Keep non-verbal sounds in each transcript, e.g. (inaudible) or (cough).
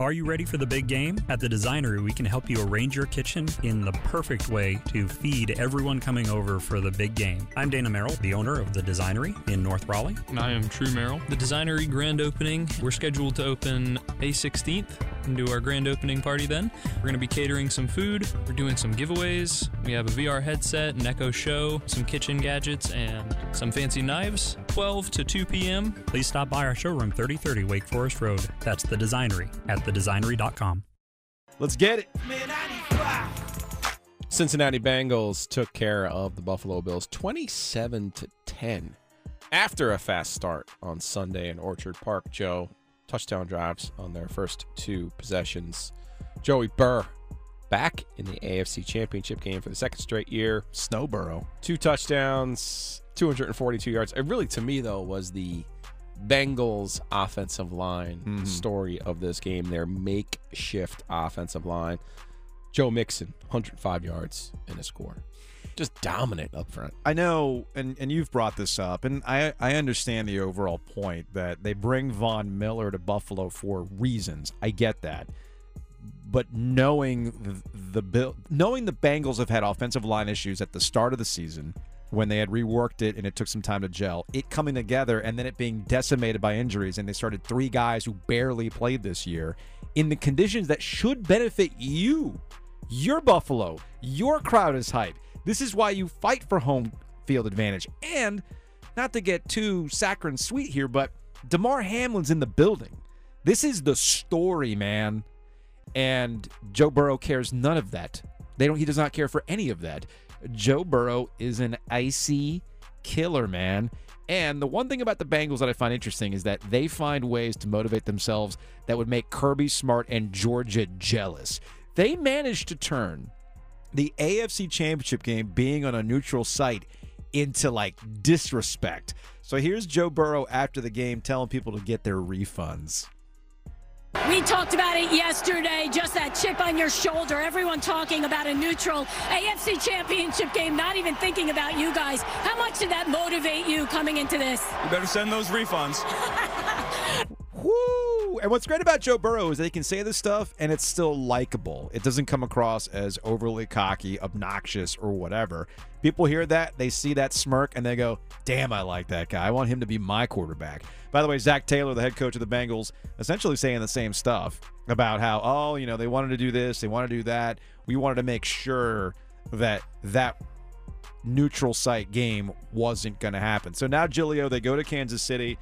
Are you ready for the big game? At the Designery, we can help you arrange your kitchen in the perfect way to feed everyone coming over for the big game. I'm Dana Merrill, the owner of the Designery in North Raleigh. And I am True Merrill. The Designery grand opening, we're scheduled to open May 16th and do our grand opening party then. We're going to be catering some food, we're doing some giveaways. We have a VR headset, an Echo Show, some kitchen gadgets, and some fancy knives. 12 to 2 p.m. Please stop by our showroom 3030 Wake Forest Road. That's the Designery at thedesignery.com. Let's get it. Cincinnati Bengals took care of the Buffalo Bills 27 to 10 after a fast start on Sunday in Orchard Park. Joe touchdown drives on their first two possessions. Joe Burrow back in the AFC Championship game for the second straight year. Snowborough. Two touchdowns, 242 yards. It really, to me, though, was the Bengals offensive line Mhm. story of this game, their makeshift offensive line. Joe Mixon, 105 yards and a score. Just dominant up front. I know, and, and you've brought this up, and I, I understand the overall point that they bring Von Miller to Buffalo for reasons. I get that. But knowing the, Bill, knowing the Bengals have had offensive line issues at the start of the season when they had reworked it and it took some time to gel, it coming together and then it being decimated by injuries, and they started three guys who barely played this year in the conditions that should benefit you. Your Buffalo, your crowd is hype. This is why you fight for home field advantage. And not to get too saccharine sweet here, but Damar Hamlin's in the building. This is the story, man. And Joe Burrow cares none of that. They don't he does not care for any of that. Joe Burrow is an icy killer, man. And the one thing about the Bengals that I find interesting is that they find ways to motivate themselves that would make Kirby Smart and Georgia jealous. They managed to turn the AFC Championship game being on a neutral site into like disrespect. So here's Joe Burrow after the game telling people to get their refunds. We talked about it yesterday, just that chip on your shoulder. Everyone talking about a neutral AFC championship game, not even thinking about you guys. How much did that motivate you coming into this? You better send those refunds. (laughs) And what's great about Joe Burrow is they can say this stuff and it's still likable. It doesn't come across as overly cocky, obnoxious, or whatever. People hear that, they see that smirk, and they go, damn, I like that guy. I want him to be my quarterback. By the way, Zac Taylor, the head coach of the Bengals, essentially saying the same stuff about how, oh, you know, they wanted to do this, they want to do that. We wanted to make sure that that neutral site game wasn't going to happen. So now, Giglio, they go to Kansas City.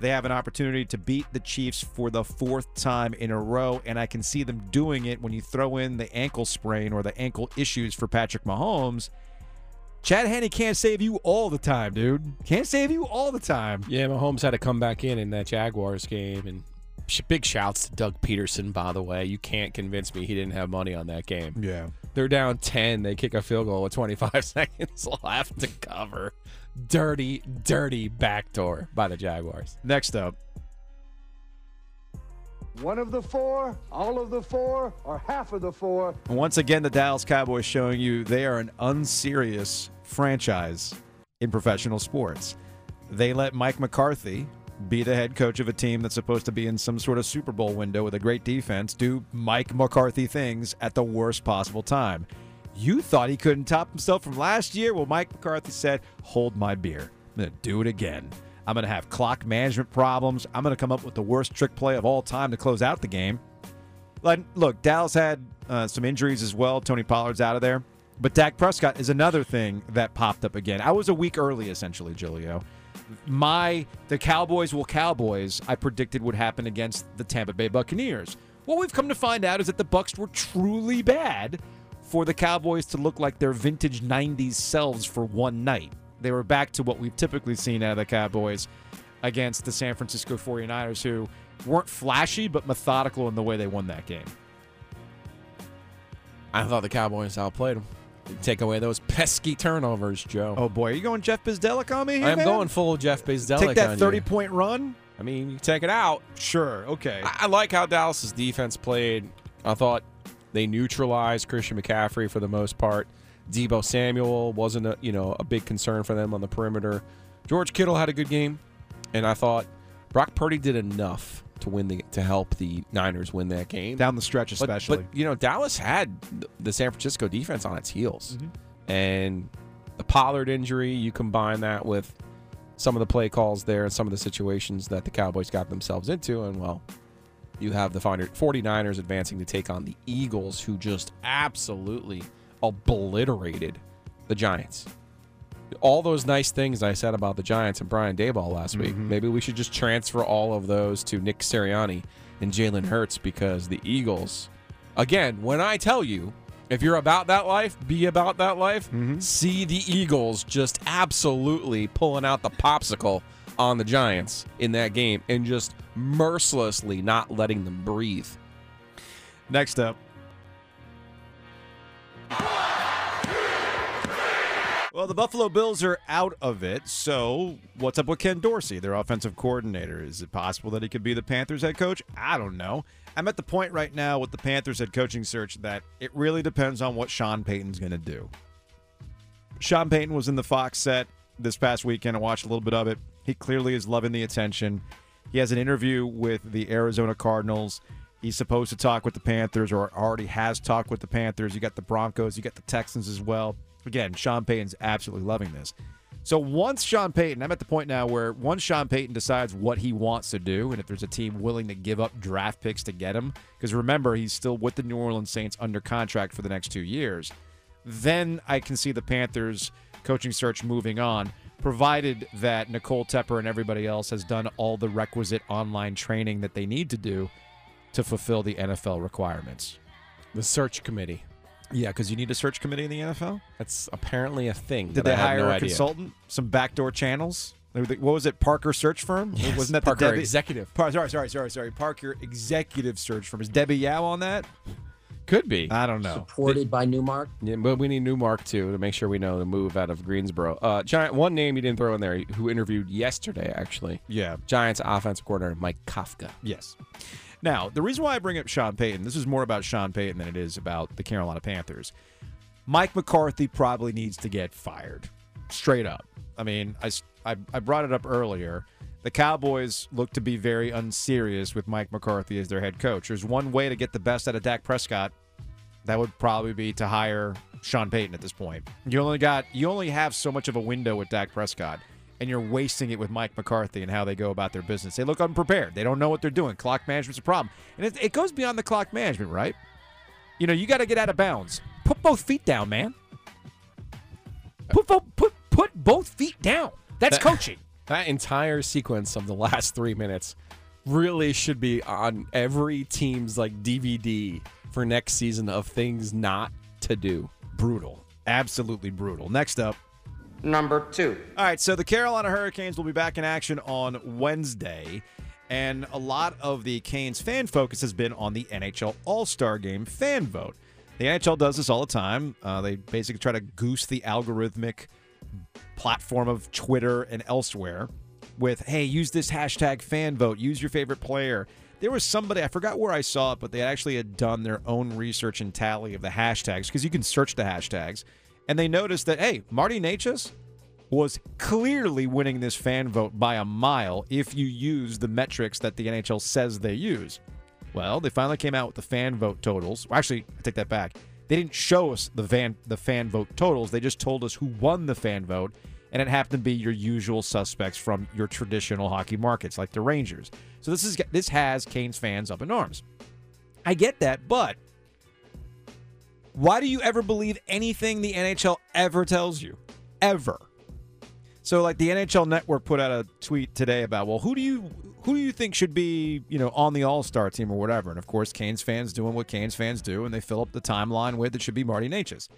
They have an opportunity to beat the Chiefs for the fourth time in a row, and I can see them doing it when you throw in the ankle sprain or the ankle issues for Patrick Mahomes. Chad Henne can't save you all the time, dude. Can't save you all the time. Yeah, Mahomes had to come back in in that Jaguars game, and big shouts to Doug Pederson. By the way, you can't convince me he didn't have money on that game. Yeah. They're down ten. They kick a field goal with 25 (laughs) seconds left to cover. Dirty, dirty backdoor by the Jaguars. Next up, One of the four, all of the four, or half of the four. once again, the Dallas Cowboys showing you they are an unserious franchise in professional sports. They let Mike McCarthy be the head coach of a team that's supposed to be in some sort of Super Bowl window with a great defense do Mike McCarthy things at the worst possible time. You thought he couldn't top himself from last year? Well, Mike McCarthy said, Hold my beer. I'm going to do it again. I'm going to have clock management problems. I'm going to come up with the worst trick play of all time to close out the game. Like, look, Dallas had uh, some injuries as well. Tony Pollard's out of there. But Dak Prescott is another thing that popped up again. I was a week early, essentially, Giglio. My the Cowboys will Cowboys. I predicted would happen against the Tampa Bay Buccaneers. What we've come to find out is that the Bucks were truly bad for the Cowboys to look like their vintage '90s selves for one night. They were back to what we've typically seen out of the Cowboys against the San Francisco 49ers, who weren't flashy but methodical in the way they won that game. I thought the Cowboys outplayed them. Take away those pesky turnovers, Joe. Oh boy, are you going Jeff Bzdelik on me? Here, I am man? going full Jeff Bzdelik. Take that on you. thirty-point run. I mean, you take it out. Sure. Okay. I, I like how Dallas's defense played. I thought they neutralized Christian McCaffrey for the most part. Deebo Samuel wasn't a you know a big concern for them on the perimeter. George Kittle had a good game, and I thought Brock Purdy did enough to win the to help the Niners win that game. Down the stretch, especially. But, you know, Dallas had the San Francisco defense on its heels. Mm-hmm. And the Pollard injury, you combine that with some of the play calls there and some of the situations that the Cowboys got themselves into. And, well, you have the 49ers advancing to take on the Eagles, who just absolutely obliterated the Giants. All those nice things I said about the Giants and Brian Daboll last week, mm-hmm. maybe we should just transfer all of those to Nick Sirianni and Jalen Hurts because the Eagles, again, when I tell you, if you're about that life, be about that life, mm-hmm. see the Eagles just absolutely pulling out the popsicle on the Giants in that game and just mercilessly not letting them breathe. Next up. Well, the Buffalo Bills are out of it, so what's up with Ken Dorsey, their offensive coordinator? Is it possible that he could be the Panthers head coach? I don't know. I'm at the point right now with the Panthers head coaching search that it really depends on what Sean Payton's going to do. Sean Payton was in the Fox set this past weekend. I watched a little bit of it. He clearly is loving the attention. He has an interview with the Arizona Cardinals. He's supposed to talk with the Panthers or already has talked with the Panthers. You got the Broncos, you got the Texans as well. Again, Sean Payton's absolutely loving this. So once Sean Payton, I'm at the point now where once Sean Payton decides what he wants to do, and if there's a team willing to give up draft picks to get him, because remember, he's still with the New Orleans Saints under contract for the next two years, then I can see the Panthers coaching search moving on, provided that Nicole Tepper and everybody else has done all the requisite online training that they need to do to fulfill the NFL requirements. The search committee. Yeah, because you need a search committee in the NFL. That's apparently a thing. Did they I hire no a idea. consultant? Some backdoor channels? What was it? Parker Search Firm? Yes, Wasn't that Parker the Debbie Executive. Par- sorry, sorry, sorry, sorry. Parker Executive Search Firm. Is Debbie Yow on that? Could be. I don't know. Supported by Newmark. Yeah, but we need Newmark too to make sure we know the move out of Greensboro. Uh, Giant. One name you didn't throw in there, who interviewed yesterday actually. Yeah. Giants offensive coordinator Mike Kafka. Yes. Now, the reason why I bring up Sean Payton, this is more about Sean Payton than it is about the Carolina Panthers. Mike McCarthy probably needs to get fired. Straight up. I mean, I I, I brought it up earlier. The Cowboys look to be very unserious with Mike McCarthy as their head coach. There's one way to get the best out of Dak Prescott. That would probably be to hire Sean Payton at this point. You only got you only have so much of a window with Dak Prescott, and you're wasting it with Mike McCarthy and how they go about their business. They look unprepared. They don't know what they're doing. Clock management's a problem, and it, it goes beyond the clock management, right? You know, you got to get out of bounds. Put both feet down, man. Put put put both feet down. That's That- coaching. That entire sequence of the last three minutes really should be on every team's like DVD for next season of things not to do. Brutal. Absolutely brutal. Next up. Number two. All right, so the Carolina Hurricanes will be back in action on Wednesday, and a lot of the Canes fan focus has been on the NHL All Star Game fan vote. The NHL does this all the time. Uh, they basically try to goose the algorithmic platform of Twitter and elsewhere with, hey, use this hashtag fan vote, use your favorite player. There was somebody, I forgot where I saw it, but they actually had done their own research and tally of the hashtags because you can search the hashtags. And they noticed that, hey, Marty Necas was clearly winning this fan vote by a mile if you use the metrics that the NHL says they use. Well, they finally came out with the fan vote totals. Actually, I take that back. They didn't show us the fan the fan vote totals. They just told us who won the fan vote, and it happened to be your usual suspects from your traditional hockey markets, like the Rangers. So this is this has Canes fans up in arms. I get that, but why do you ever believe anything the NHL ever tells you? Ever. So like the NHL network put out a tweet today about, well, who do you who do you think should be, you know, on the All-Star team or whatever? And of course, Canes fans doing what Canes fans do and they fill up the timeline with it should be Marty Necas.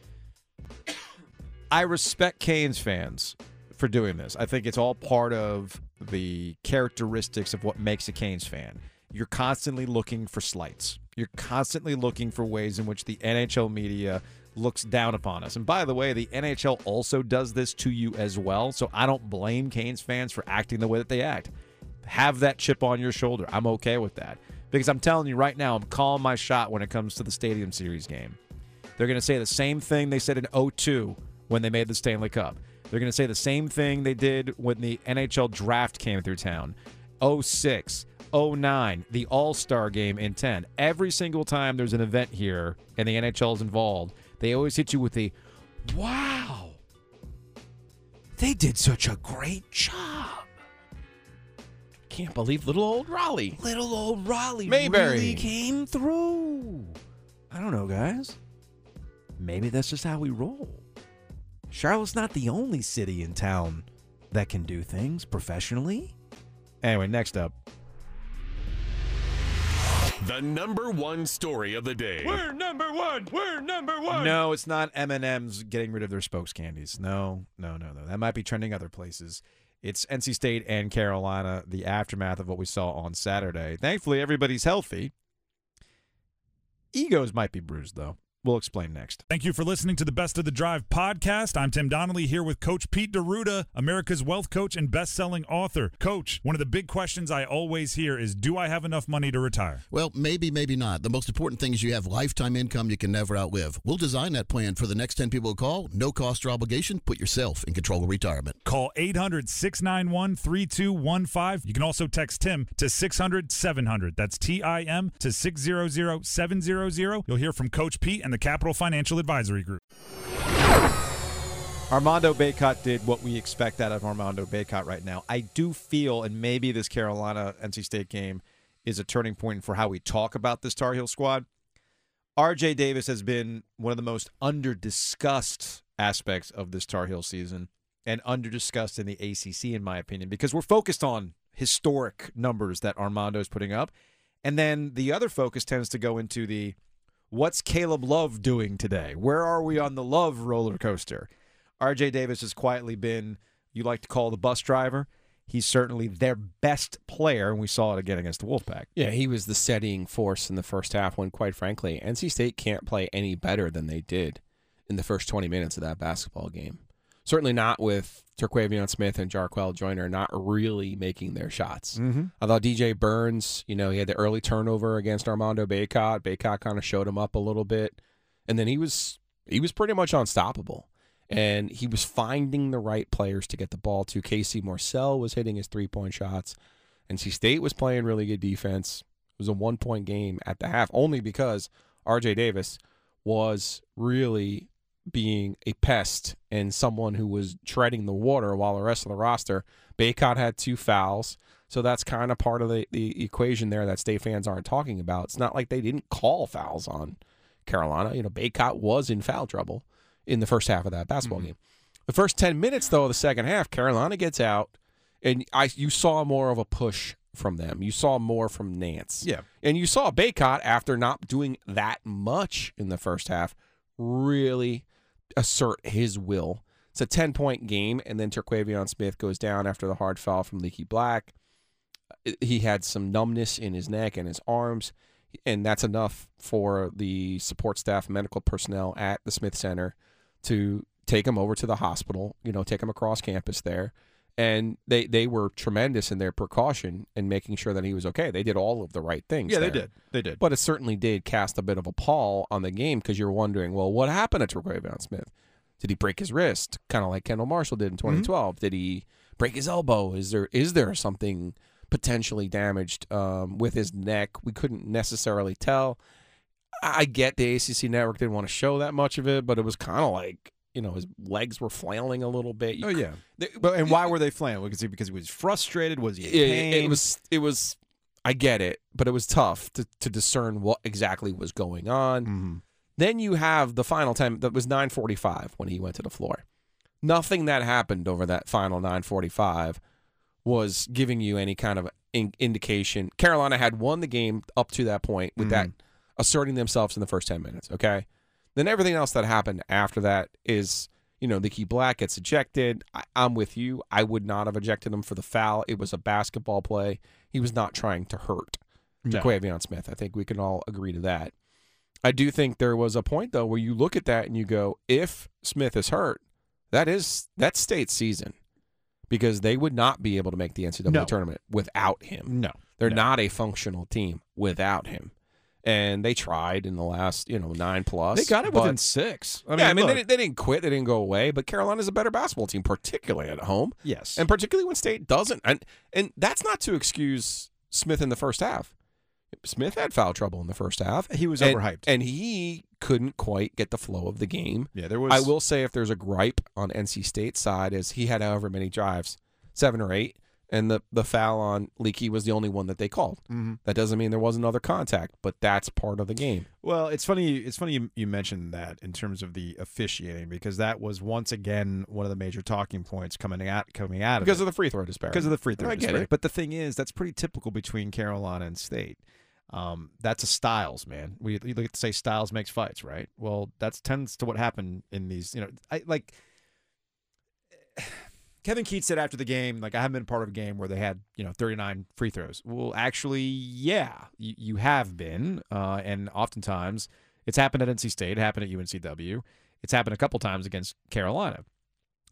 I respect Canes fans for doing this. I think it's all part of the characteristics of what makes a Canes fan. You're constantly looking for slights. You're constantly looking for ways in which the NHL media looks down upon us. And by the way, the NHL also does this to you as well. So I don't blame Canes fans for acting the way that they act. Have that chip on your shoulder. I'm okay with that. Because I'm telling you right now, I'm calling my shot when it comes to the Stadium Series game. They're going to say the same thing they said in 02 when they made the Stanley Cup. They're going to say the same thing they did when the NHL draft came through town. 06, 09, the All Star game in 10. Every single time there's an event here and the NHL is involved, they always hit you with the, wow, they did such a great job. Can't believe little old Raleigh. Little old Raleigh Mayberry. really came through. I don't know, guys. Maybe that's just how we roll. Charlotte's not the only city in town that can do things professionally. Anyway, next up. The number one story of the day. We're number one. We're number one. No, it's not M&M's getting rid of their spokes candies. No, no, no, no. That might be trending other places. It's NC State and Carolina, the aftermath of what we saw on Saturday. Thankfully, everybody's healthy. Egos might be bruised, though. We'll explain next. Thank you for listening to the Best of the Drive podcast. I'm Tim Donnelly here with Coach Pete D'Arruda, America's wealth coach and best-selling author. Coach, one of the big questions I always hear is, do I have enough money to retire? Well, maybe, maybe not. The most important thing is you have lifetime income you can never outlive. We'll design that plan for the next 10 people who call. No cost or obligation. Put yourself in control of retirement. Call 800-691-3215. You can also text Tim to 600-700. That's T-I-M to 600-700. You'll hear from Coach Pete and the Capital Financial Advisory Group. Armando Bacot did what we expect out of Armando Bacot right now. I do feel, and maybe this Carolina NC State game is a turning point for how we talk about this Tar Heel squad. RJ Davis has been one of the most under discussed aspects of this Tar Heel season and under discussed in the ACC, in my opinion, because we're focused on historic numbers that Armando is putting up. And then the other focus tends to go into the what's Caleb Love doing today? Where are we on the Love roller coaster? RJ Davis has quietly been, you like to call the bus driver. He's certainly their best player, and we saw it again against the Wolfpack. Yeah, he was the steadying force in the first half when, quite frankly, NC State can't play any better than they did in the first 20 minutes of that basketball game. Certainly not with Terquavion Smith and Jarkel Joiner not really making their shots. Mm-hmm. I thought DJ Burns, you know, he had the early turnover against Armando Bacot. Bacot kind of showed him up a little bit, and then he was he was pretty much unstoppable. And he was finding the right players to get the ball to. Casey Morsell was hitting his three point shots. NC State was playing really good defense. It was a one point game at the half, only because RJ Davis was really being a pest and someone who was treading the water while the rest of the roster. Bacot had two fouls. So that's kind of part of the, the equation there that state fans aren't talking about. It's not like they didn't call fouls on Carolina. You know, Bacot was in foul trouble in the first half of that basketball Mm-hmm. game. The first 10 minutes, though, of the second half, Carolina gets out, and I you saw more of a push from them. You saw more from Nance. Yeah. And you saw Bacot, after not doing that much in the first half, really assert his will. It's a 10 point game, and then Terquavion Smith goes down after the hard foul from Leaky Black. He had some numbness in his neck and his arms, and that's enough for the support staff, medical personnel at the Smith Center to take him over to the hospital, you know, take him across campus there. And they, they were tremendous in their precaution and making sure that he was okay. They did all of the right things. Yeah, they did. They did. But it certainly did cast a bit of a pall on the game because you're wondering, well, what happened to Terquavion Smith? Did he break his wrist, kind of like Kendall Marshall did in 2012? Did he break his elbow? Is there is there something potentially damaged um, with his neck? We couldn't necessarily tell. I get the ACC network didn't want to show that much of it, but it was kind of like you know his legs were flailing a little bit. You oh yeah. They- But and why were they flailing? Was it because he was frustrated? Was he it, pain? it was it was I get it, but it was tough to, to discern what exactly was going on. Mhm. Then you have the final time that was 9:45 when he went to the floor. Nothing that happened over that final 9:45 was giving you any kind of in- indication. Carolina had won the game up to that point with that asserting themselves in the first 10 minutes, okay? Then everything else that happened after that is, you know, Leaky Black gets ejected. I- I'm with you. I would not have ejected him for the foul. It was a basketball play. He was not trying to hurt No. Jaquavion Smith. I think we can all agree to that. I do think there was a point though where you look at that and you go, if Smith is hurt, that is that state season because they would not be able to make the NCAA No. tournament without him. no. They're No. not a functional team without him. And they tried in the last, you know, nine plus. They got it but- within six. I mean, yeah, I mean, they, look, they didn't quit. They didn't go away. But Carolina's a better basketball team, particularly at home yes. and particularly when state doesn't and and that's not to excuse Smith in the first half. Smith had foul trouble in the first half. He was and, overhyped. and he couldn't quite get the flow of the game. Yeah, there was. I will say if there's a gripe on NC State's side is he had however many drives, seven or eight, and the the foul on Leaky was the only one that they called. Mhm. That doesn't mean there wasn't other contact, but that's part of the game. Well, it's funny. It's funny you, you mentioned that in terms of the officiating because that was once again one of the major talking points coming out coming out of Because it. of the free throw disparity. because of the free throw I get disparity. it. But the thing is, that's pretty typical between Carolina and State. Um, that's a styles, man. We, we like to say styles makes fights, right? Well, that's tends to what happened in these. You know, I like Kevin Keatts said after the game, like I haven't been part of a game where they had you know 39 free throws. Well, actually, yeah, you, you have been, uh, and oftentimes it's happened at NC State, it happened at UNCW, it's happened a couple times against Carolina.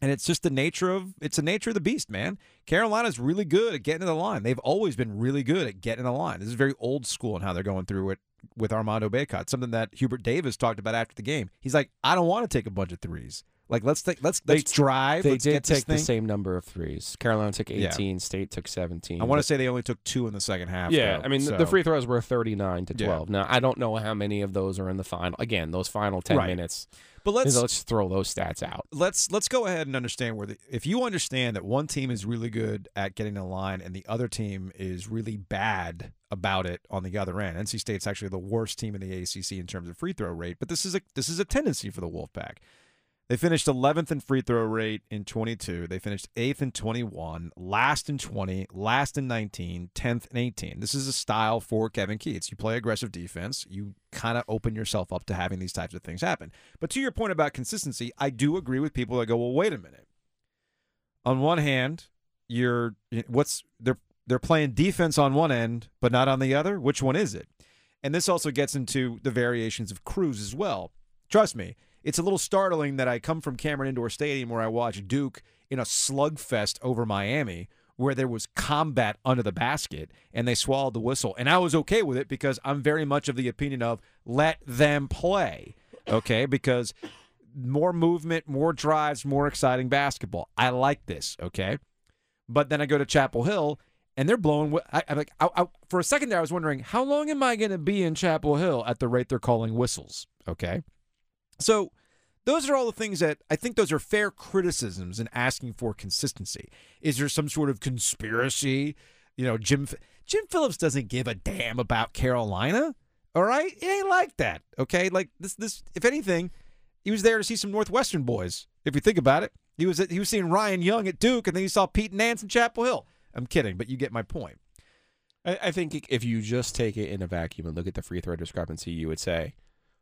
And it's just the nature of it's the nature of the beast, man. Carolina's really good at getting to the line. They've always been really good at getting to the line. This is very old school in how they're going through it with Armando Bacot. Something that Hubert Davis talked about after the game. He's like, I don't want to take a bunch of threes. Like let's take let's They- let's drive. They let's did get take the same number of threes. Carolina took Yeah. 18, State took 17. I want to say they only took two in the second half. Yeah, though, I mean, the- so- the free throws were 39 to Yeah. 12. Now, I don't know how many of those are in the final. Again, those final 10 Right. minutes. But let's let's throw those stats out. let's let's go ahead and understand where the if you understand that one team is really good at getting the line and the other team is really bad about it on the other end. NC State's actually the worst team in the ACC in terms of free throw rate, but this is a this is a tendency for the Wolfpack. They finished 11th in free throw rate in 22. They finished 8th in 21, last in 20, last in 19, 10th in 18. This is a style for Kevin Keatts. You play aggressive defense, you kind of open yourself up to having these types of things happen. But to your point about consistency, I do agree with people that go, "Well, wait a minute. On one hand, you're what's they're they're playing defense on one end, but not on the other. Which one is it?" And this also gets into the variations of crews as well. Trust me, it's a little startling that I come from Cameron Indoor Stadium where I watched Duke in a slugfest over Miami where there was combat under the basket and they swallowed the whistle. And I was okay with it because I'm very much of the opinion of let them play. Okay? Because more movement, more drives, more exciting basketball. I like this, okay? But then I go to Chapel Hill and they're blowing. I, I'm like, I, I, for a second there, I was wondering how long am I going to be in Chapel Hill at the rate they're calling whistles? Okay, so those are all the things that I think those are fair criticisms in asking for consistency. Is there some sort of conspiracy? You know, Jim Jim Phillips doesn't give a damn about Carolina. All right, it ain't like that. Okay, like this this. If anything, he was there to see some Northwestern boys. If you think about it, he was he was seeing Ryan Young at Duke, and then he saw Pete Nance in Chapel Hill. I'm kidding, but you get my point. I, I think if you just take it in a vacuum and look at the free throw discrepancy, you would say,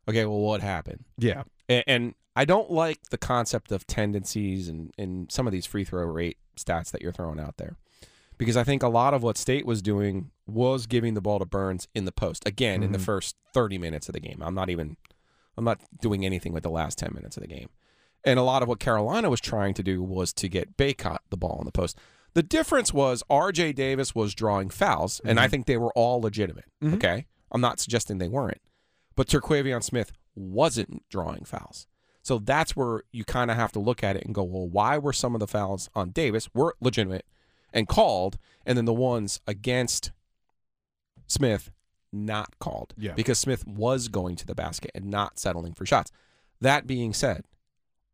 okay, well, what happened? Yeah, And, and I don't like the concept of tendencies and, and some of these free throw rate stats that you're throwing out there. Because I think a lot of what State was doing was giving the ball to Burns in the post. Again, in the Mhm. first 30 minutes of the game. I'm not even I'm not doing anything with the last 10 minutes of the game. And a lot of what Carolina was trying to do was to get Bacot the ball in the post. The difference was RJ Davis was drawing fouls, and I think they were all legitimate. Mhm. Okay. I'm not suggesting they weren't. But Terquavion Smith wasn't drawing fouls. So that's where you kind of have to look at it and go, well, why were some of the fouls on Davis were legitimate and called, and then the ones against Smith not called? Yeah. Because Smith was going to the basket and not settling for shots. That being said,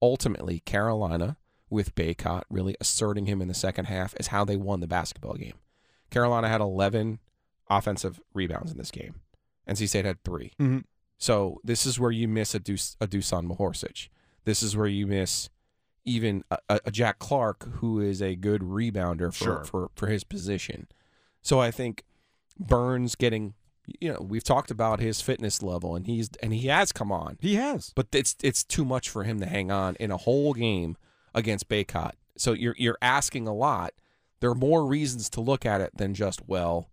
ultimately Carolina with Bacot really asserting him in the second half is how they won the basketball game. Carolina had 11 offensive rebounds in this game. NC State had 3 Mhm. So this is where you miss a, Duce, a Dusan Mahorcic. This is where you miss even a, a a Jack Clark, who is a good rebounder for, Sure. for, for his position. So I think Burns getting, you know, we've talked about his fitness level, and he's and he has come on, he has. but it's it's too much for him to hang on in a whole game against Bacot. So you're you're asking a lot. There are more reasons to look at it than just well,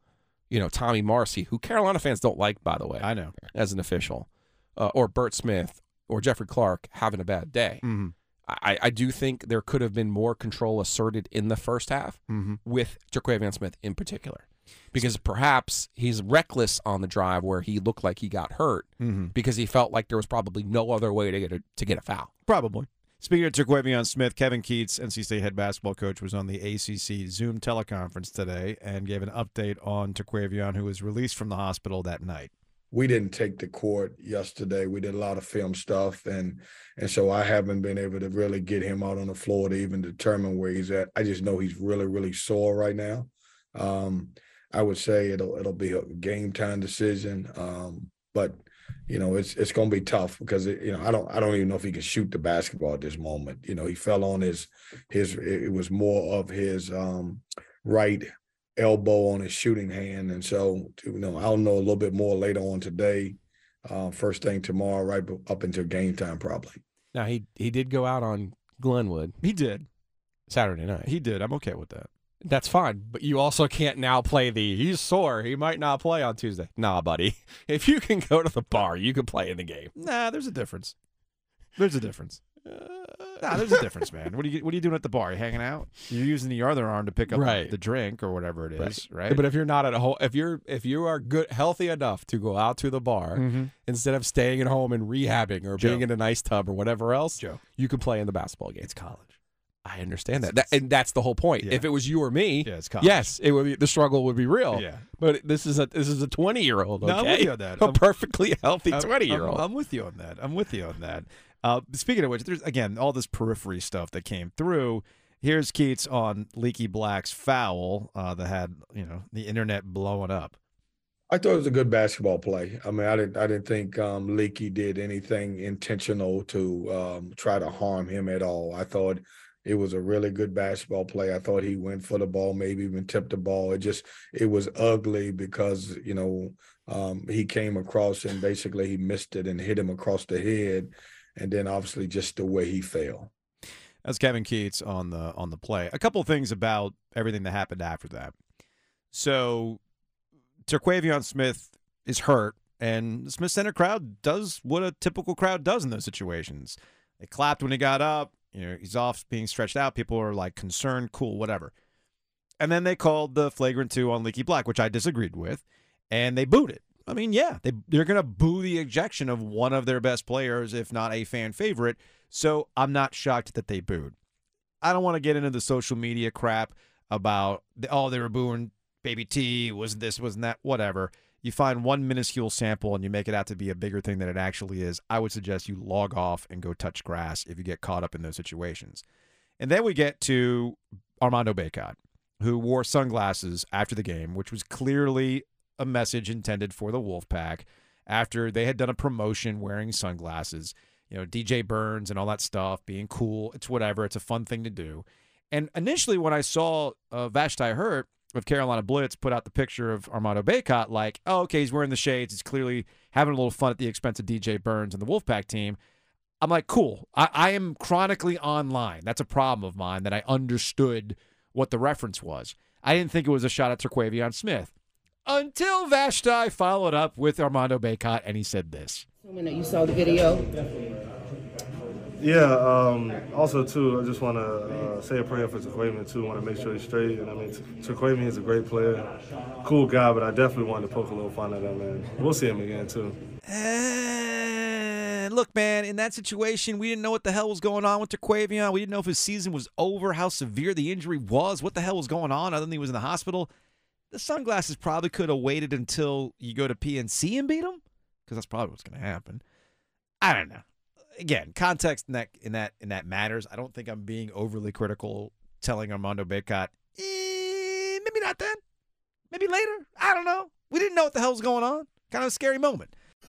you know, Tommy Marcy, who Carolina fans don't like, by the way, I know. as an official, uh, or Bert Smith or Jeffrey Clark having a bad day. Mm-hmm. I, I do think there could have been more control asserted in the first half Mm-hmm. with Jaquavion Smith in particular, because perhaps he's reckless on the drive where he looked like he got hurt Mm-hmm. because he felt like there was probably no other way to get a, to get a foul. Probably. Speaking of Terquavion Smith, Kevin Keatts, NC State head basketball coach, was on the ACC Zoom teleconference today and gave an update on Terquavion, who was released from the hospital that night. We didn't take the court yesterday. We did a lot of film stuff, and and so I haven't been able to really get him out on the floor to even determine where he's at. I just know he's really, really sore right now. Um, I would say it'll it'll be a game time decision, um, but you know, it's it's going to be tough because it, you know I don't I don't even know if he can shoot the basketball at this moment. You know, he fell on his his it was more of his um, right elbow on his shooting hand, and so you know I'll know a little bit more later on today, uh, first thing tomorrow, right up until game time probably. Now he he did go out on Glenwood. He did Saturday night. He did. I'm okay with that. That's fine, but you also can't now play the he's sore. He might not play on Tuesday. Nah, buddy. (laughs) If you can go to the bar, you can play in the game. Nah, there's a difference. There's a difference. nah, there's a difference, man. What are you What are you doing at the bar? You hanging out? You're using the other arm to pick up Right. the, drink or whatever it is, right? But if you're not at home, if you're if you are good, healthy enough to go out to the bar Mhm. instead of staying at home and rehabbing or Joe. being in a nice tub or whatever else, Joe. you can play in the basketball game. it's college. I understand that. that, and that's the whole point. Yeah. If it was you or me, Yeah, it's yes, it would be the struggle would be real. Yeah. but this is a this is a twenty year old. No, I'm with you on that. a I'm- perfectly healthy twenty year I'm, old. I'm with you on that. I'm with you on that. Uh, speaking of which, there's again all this periphery stuff that came through. Here's Keatts on Leaky Black's foul uh, that had you know the internet blowing up. I thought it was a good basketball play. I mean, I didn't I didn't think um, Leaky did anything intentional to um, try to harm him at all. I thought it was a really good basketball play. I thought he went for the ball, maybe even tipped the ball. It just it was ugly because you know um, he came across and basically he missed it and hit him across the head, and then obviously just the way he fell. That's Kevin Keatts on the on the play. A couple things about everything that happened after that. So, Terquavion Smith is hurt, and the Smith Center crowd does what a typical crowd does in those situations. They clapped when he got up. You know, he's off being stretched out. People are like concerned, cool, whatever. And then they called the flagrant two on Leaky Black, which I disagreed with, and they booed it. I mean, yeah, they they're gonna boo the ejection of one of their best players, if not a fan favorite. So I'm not shocked that they booed. I don't want to get into the social media crap about oh they were booing Baby T, wasn't this, wasn't that, whatever. You find one minuscule sample and you make it out to be a bigger thing than it actually is. I would suggest you log off and go touch grass if you get caught up in those situations. And then we get to Armando Bacot, who wore sunglasses after the game, which was clearly a message intended for the Wolfpack after they had done a promotion wearing sunglasses. You know, DJ Burns and all that stuff, being cool. It's whatever. It's a fun thing to do. And initially, when I saw uh, Vashti Hurt of Carolina Blitz put out the picture of Armando Bacot, like, oh, okay, he's wearing the shades. He's clearly having a little fun at the expense of DJ Burns and the Wolfpack team. I'm like, cool. I, I am chronically online. That's a problem of mine that I understood what the reference was. I didn't think it was a shot at Terquavion Smith until Vashti followed up with Armando Bacot and he said this. Assuming that you saw the video. Yeah. Um, also, too, I just want to uh, say a prayer for Terquavion too. Want to make sure he's straight. And I mean, Terquavion is a great player, cool guy, but I definitely wanted to poke a little fun at him. And we'll see him again too. And look, man, in that situation, we didn't know what the hell was going on with Terquavion. We didn't know if his season was over, how severe the injury was, what the hell was going on, other than he was in the hospital. The sunglasses probably could have waited until you go to PNC and beat him, because that's probably what's going to happen. I don't know. Again, context in that in that in that matters. I don't think I'm being overly critical, telling Armando Bacot, eh, maybe not then, maybe later. I don't know. We didn't know what the hell was going on. Kind of a scary moment.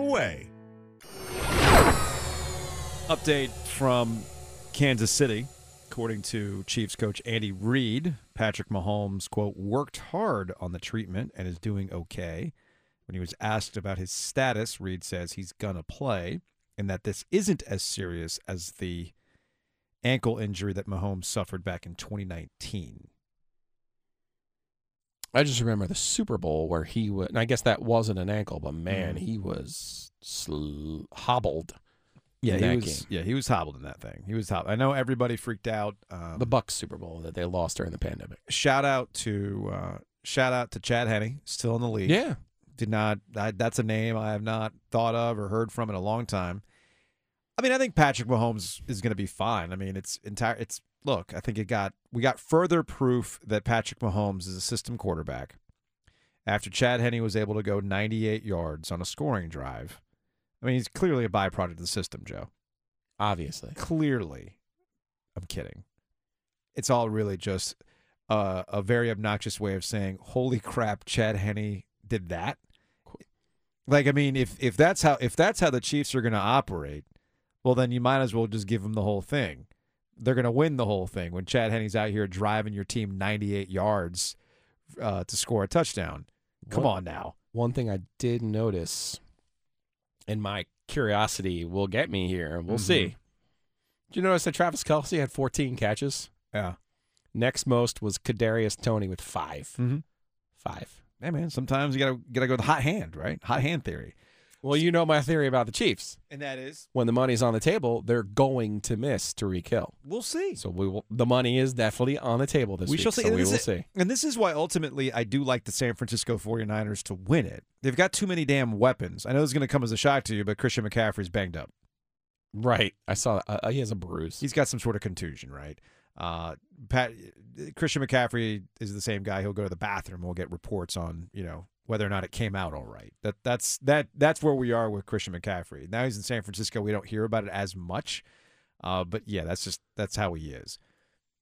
away. Update from Kansas City. According to Chiefs coach Andy Reid, Patrick Mahomes, quote, worked hard on the treatment and is doing okay. When he was asked about his status, Reid says he's going to play and that this isn't as serious as the ankle injury that Mahomes suffered back in 2019. I just remember the Super Bowl where he was, and I guess that wasn't an ankle, but man, Mhm. he was sl- hobbled. Yeah, in he that was. game. Yeah, he was hobbled in that thing. He was hobbled. I know everybody freaked out. Um, The Bucks Super Bowl that they lost during the pandemic. shout out to uh, shout out to Chad Henne, still in the league. Yeah. did not. I, that's a name I have not thought of or heard from in a long time. I mean, I think Patrick Mahomes is going to be fine. I mean, it's entire. It's look. I think it got we got further proof that Patrick Mahomes is a system quarterback after Chad Henne was able to go 98 yards on a scoring drive. I mean, he's clearly a byproduct of the system, Joe. Obviously. Clearly. I'm kidding. It's all really just uh, a very obnoxious way of saying, "Holy crap, Chad Henne did that." Like, I mean, if if that's how if that's how the Chiefs are going to operate, well, then you might as well just give them the whole thing. They're going to win the whole thing when Chad Henne's out here driving your team 98 yards uh, to score a touchdown. Come One- on now. One thing I did notice, and my curiosity will get me here. We'll Mhm. see. Did you notice that Travis Kelce had 14 catches? Yeah. Next most was Kadarius Toney with 5 Mhm. Five. Hey man, sometimes you gotta gotta go the hot hand, right? Hot hand theory. Well, you know my theory about the Chiefs. And that is When the money's on the table, they're going to miss Tyreek Hill. We'll see. So we will. The money is definitely on the table this we week. shall see. So we will is- see. And this is why ultimately I do like the San Francisco 49ers to win it. They've got too many damn weapons. I know this is going to come as a shock to you, but Christian McCaffrey's banged up. Right. I saw. Uh, he has a bruise. He's got some sort of contusion, right? Uh, Pat Christian McCaffrey is the same guy. He'll go to the bathroom. We'll get reports on you know whether or not it came out all right. That that's that that's where we are with Christian McCaffrey. Now he's in San Francisco. We don't hear about it as much, uh, but yeah, that's just that's how he is.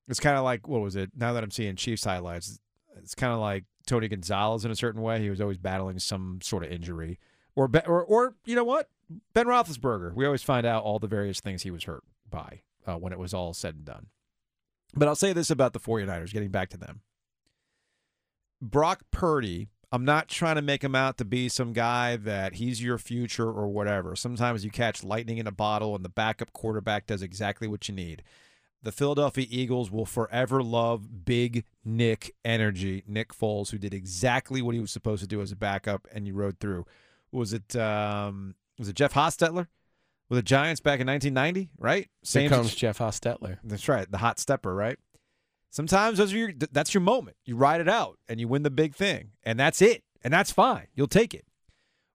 It's kind of like what was it? Now that I'm seeing Chiefs highlights, it's kind of like Tony Gonzalez in a certain way. He was always battling some sort of injury, or or or you know what? Ben Roethlisberger. We always find out all the various things he was hurt by uh, when it was all said and done. But I'll say this about the 49ers, getting back to them. Brock Purdy, I'm not trying to make him out to be some guy that he's your future or whatever. Sometimes you catch lightning in a bottle and the backup quarterback does exactly what you need. The Philadelphia Eagles will forever love big Nick energy, Nick Foles, who did exactly what he was supposed to do as a backup, and you rode through. Was it um, was it Jeff Hostetler with the Giants back in 1990? Right, Here comes Jeff Hostetler. that's right, the hot stepper, right? Sometimes those are your that's your moment. You ride it out and you win the big thing, and that's it, and that's fine. You'll take it.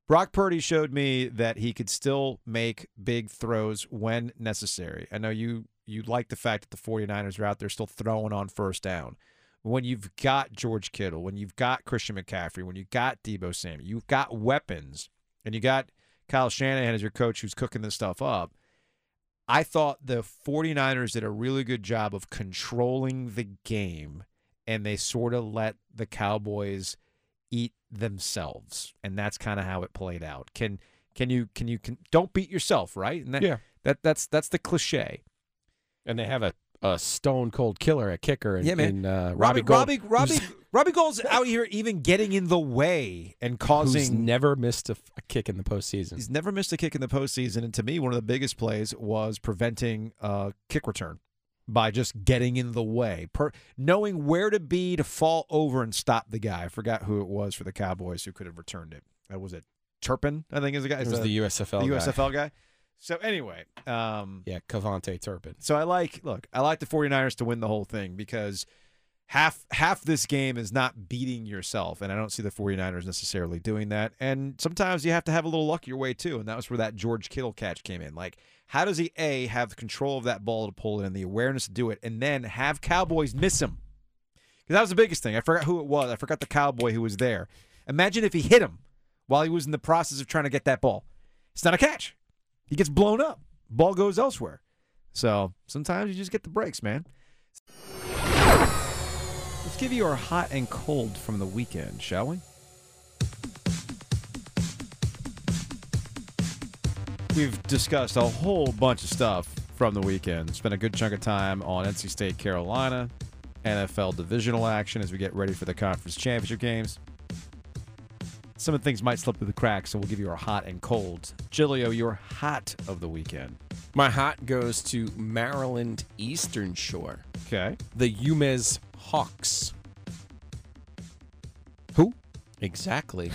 Brock Purdy showed me that he could still make big throws when necessary. I know you you like the fact that the 49ers are out there still throwing on first down. When you've got George Kittle, when you've got Christian McCaffrey, when you've got Deebo Samuel, you've got weapons, and you got Kyle Shanahan as your coach who's cooking this stuff up. I thought the 49ers did a really good job of controlling the game and they sort of let the Cowboys eat themselves and that's kind of how it played out. Can can you can you can don't beat yourself, right? And that, Yeah. That that's that's the cliche. And they have a, a stone cold killer at kicker. In, Yeah, man. uh, Robbie Robbie Gould, Robbie Robbie (laughs) Robbie Gould's out here even getting in the way and who's causing never missed a, a kick in the postseason. He's never missed a kick in the postseason, and to me, one of the biggest plays was preventing a kick return by just getting in the way, per, knowing where to be to fall over and stop the guy. I forgot who it was for the Cowboys who could have returned it. Uh, was it Turpin? I think is the guy. It was the USFL The guy. USFL guy. So anyway, um, Yeah, KaVontae Turpin. so I like look, I like the 49ers to win the whole thing because half half this game is not beating yourself and i don't see the 49ers necessarily doing that. And sometimes you have to have a little luck your way too and that was where that george kittle catch came in. Like how does he a have control of that ball to pull it and the awareness to do it and then have cowboys miss him? Because that was the biggest thing. I forgot who it was. I forgot the cowboy who was there. Imagine if he hit him while he was in the process of trying to get that ball. It's not a catch. He gets blown up. Ball goes elsewhere. So sometimes you just get the breaks man give you our hot and cold from the weekend, shall we? We've discussed a whole bunch of stuff from the weekend. Spent a good chunk of time on NC State, Carolina, NFL divisional action as we get ready for the conference championship games. Some of the things might slip through the cracks, so we'll give you our hot and cold. Giglio, your hot of the weekend. My hot goes to Maryland Eastern Shore. Okay. The Umez Hawks. Who? Exactly.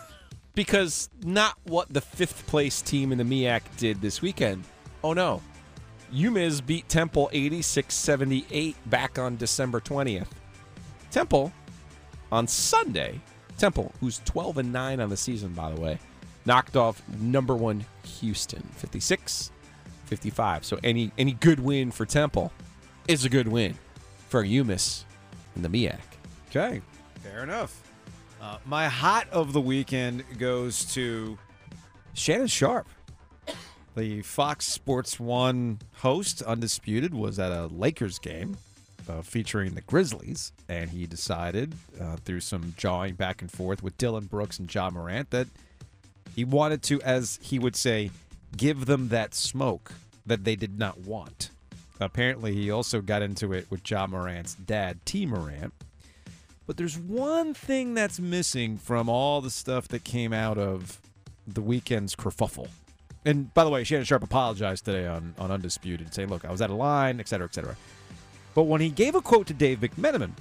(laughs) because not what the fifth place team in the MEAC did this weekend. Oh no. UMES beat Temple 86 78 back on December 20th. Temple on Sunday, Temple, who's 12 and 9 on the season, by the way, knocked off number one Houston 56 55. So any any good win for Temple is a good win for UMES in the MEAC. Okay. Fair enough. Uh, my hot of the weekend goes to Shannon Sharpe. The Fox Sports One host, Undisputed, was at a Lakers game uh, featuring the Grizzlies, and he decided, uh, through some jawing back and forth with Dillon Brooks and Ja Morant, that he wanted to, as he would say, give them that smoke that they did not want. Apparently, he also got into it with Ja Morant's dad, Tee Morant. But there's one thing that's missing from all the stuff that came out of the weekend's kerfuffle. And by the way, Shannon Sharpe apologized today on, on Undisputed, saying, look, I was out of line, et cetera, et cetera. But when he gave a quote to Dave McMenamin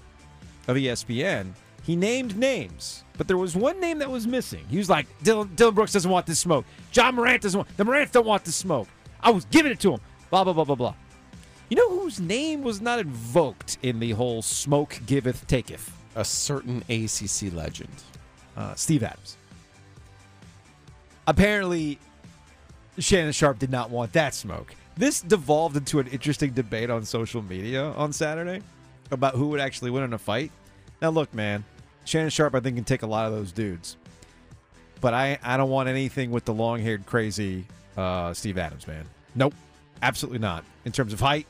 of ESPN, he named names. But there was one name that was missing. He was like, Dillon, Dillon Brooks doesn't want this smoke. Ja Morant doesn't want, the Morants don't want this smoke. I was giving it to him. Blah, blah, blah, blah, blah. You know whose name was not invoked in the whole smoke giveth taketh? A certain ACC legend. Uh, Steve Adams. Apparently, Shannon Sharpe did not want that smoke. This devolved into an interesting debate on social media on Saturday about who would actually win in a fight. Now, look, man, Shannon Sharpe, I think, can take a lot of those dudes. But I, I don't want anything with the long haired, crazy uh, Steve Adams, man. Nope. Absolutely not. In terms of height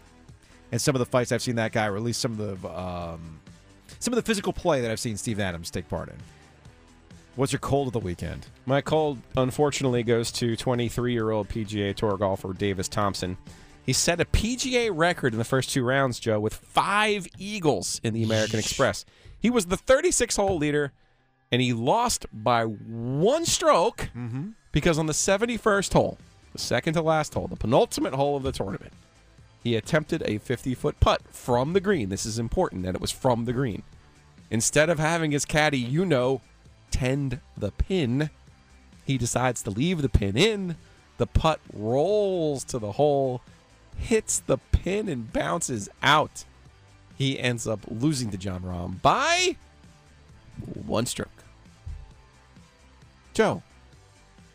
and some of the fights I've seen that guy, or at least some of the um, some of the physical play that I've seen Steve Adams take part in. What's your cold of the weekend? My cold, unfortunately, goes to 23 year old PGA Tour golfer Davis Thompson. He set a PGA record in the first two rounds, Joe, with five eagles in the American Express. He was the 36 hole leader, and he lost by one stroke because on the 71st hole, the second to last hole, the penultimate hole of the tournament, he attempted a 50 foot putt from the green. This is important that it was from the green. Instead of having his caddy, you know, tend the pin, he decides to leave the pin in. The putt rolls to the hole, hits the pin, and bounces out. He ends up losing to Jon Rahm by one stroke. Joe,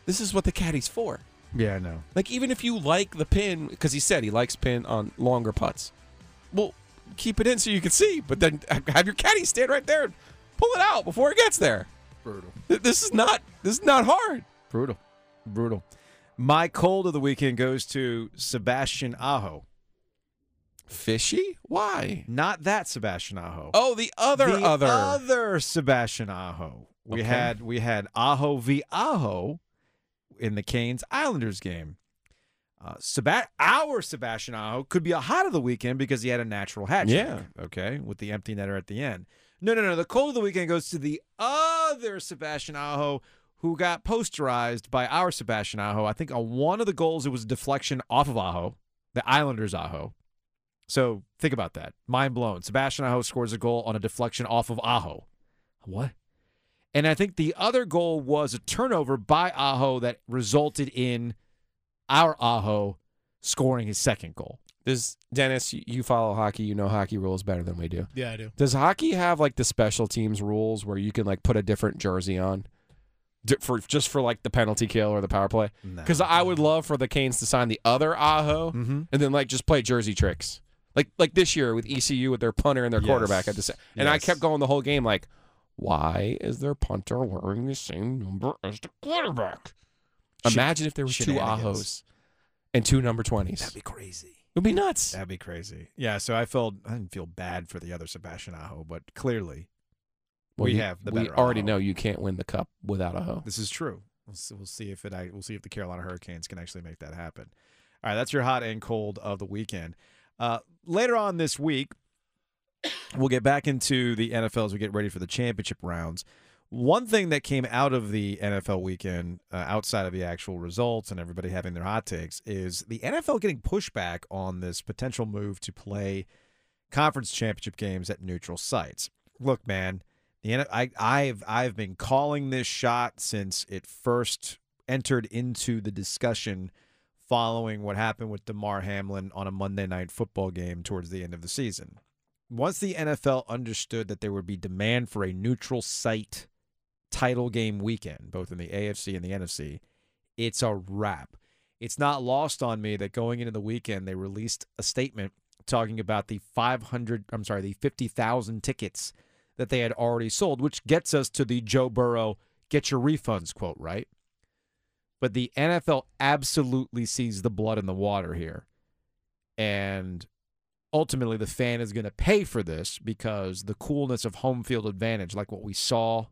this is what the caddy's for. Yeah, I know. Like even if you like the pin, because he said he likes pin on longer putts. Well, keep it in so you can see, but then have your caddy stand right there and pull it out before it gets there. Brutal. This is not this is not hard. Brutal. Brutal. My cold of the weekend goes to Sebastian Aho. Fishy? Why? Not that Sebastian Aho. Oh, the other the other. other Sebastian Aho. We Okay. had we had Aho v Aho in the Canes Islanders game. Uh, our Sebastian Aho could be a hot of the weekend because he had a natural hat trick. Yeah. Okay. With the empty netter at the end. No, no, no. The cold of the weekend goes to the other Sebastian Aho who got posterized by our Sebastian Aho. I think on one of the goals, it was a deflection off of Aho, the Islanders Aho. So think about that. Mind blown. Sebastian Aho scores a goal on a deflection off of Aho. What? And I think the other goal was a turnover by Aho that resulted in our Aho scoring his second goal. Does Dennis? you- You follow hockey. You know hockey rules better than we do. Yeah, I do. Does hockey have like the special teams rules where you can like put a different jersey on, for just for like the penalty kill or the power play? Because I would love for the Canes to sign the other Aho Mm-hmm. and then like just play jersey tricks, like like this year with ECU with their punter and their Yes. quarterback at the same. And I kept going the whole game like, why is their punter wearing the same number as the quarterback? Imagine if there was two. Ahos and two number twenties. That'd be crazy. It would be nuts. That'd be crazy. Yeah, so I felt I didn't feel bad for the other Sebastian Aho, but clearly Well, we you- have the we better already Aho. know you can't win the cup without a hoe. This is true. We'll see, we'll see if it. We'll see if the Carolina Hurricanes can actually make that happen. All right, that's your hot and cold of the weekend. Uh, later on this week, we'll get back into the NFL as we get ready for the championship rounds. One thing that came out of the NFL weekend, uh, outside of the actual results and everybody having their hot takes, is the NFL getting pushback on this potential move to play conference championship games at neutral sites. Look, man, the I, I've I've been calling this shot since it first entered into the discussion following what happened with Damar Hamlin on a Monday night football game towards the end of the season. Once the NFL understood that there would be demand for a neutral site title game weekend, both in the AFC and the NFC, it's a wrap. It's not lost on me that going into the weekend they released a statement talking about the 500 I'm sorry, the 50,000 tickets that they had already sold, which gets us to the Joe Burrow get your refunds quote, right? But the NFL absolutely sees the blood in the water here. And ultimately the fan is going to pay for this because the coolness of home field advantage, like what we saw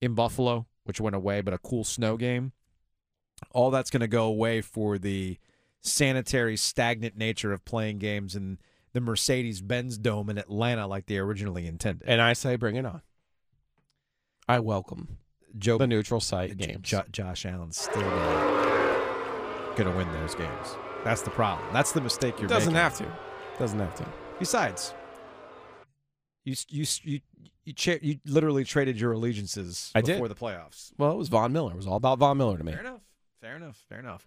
in Buffalo, which went away, but a cool snow game, all that's going to go away for the sanitary, stagnant nature of playing games in the Mercedes Benz Dome in Atlanta like they originally intended. And I say, bring it on. I welcome Joe the neutral site games. Jo- Josh Allen's still gonna, gonna win those games. That's the problem. That's the mistake you're making. Doesn't making. have to. Doesn't have to. Besides, you you you you, cha- you literally traded your allegiances I before did. the playoffs. Well, it was Von Miller. It was all about Von Miller to me. Fair enough. Fair enough. Fair enough.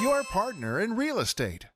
your partner in real estate.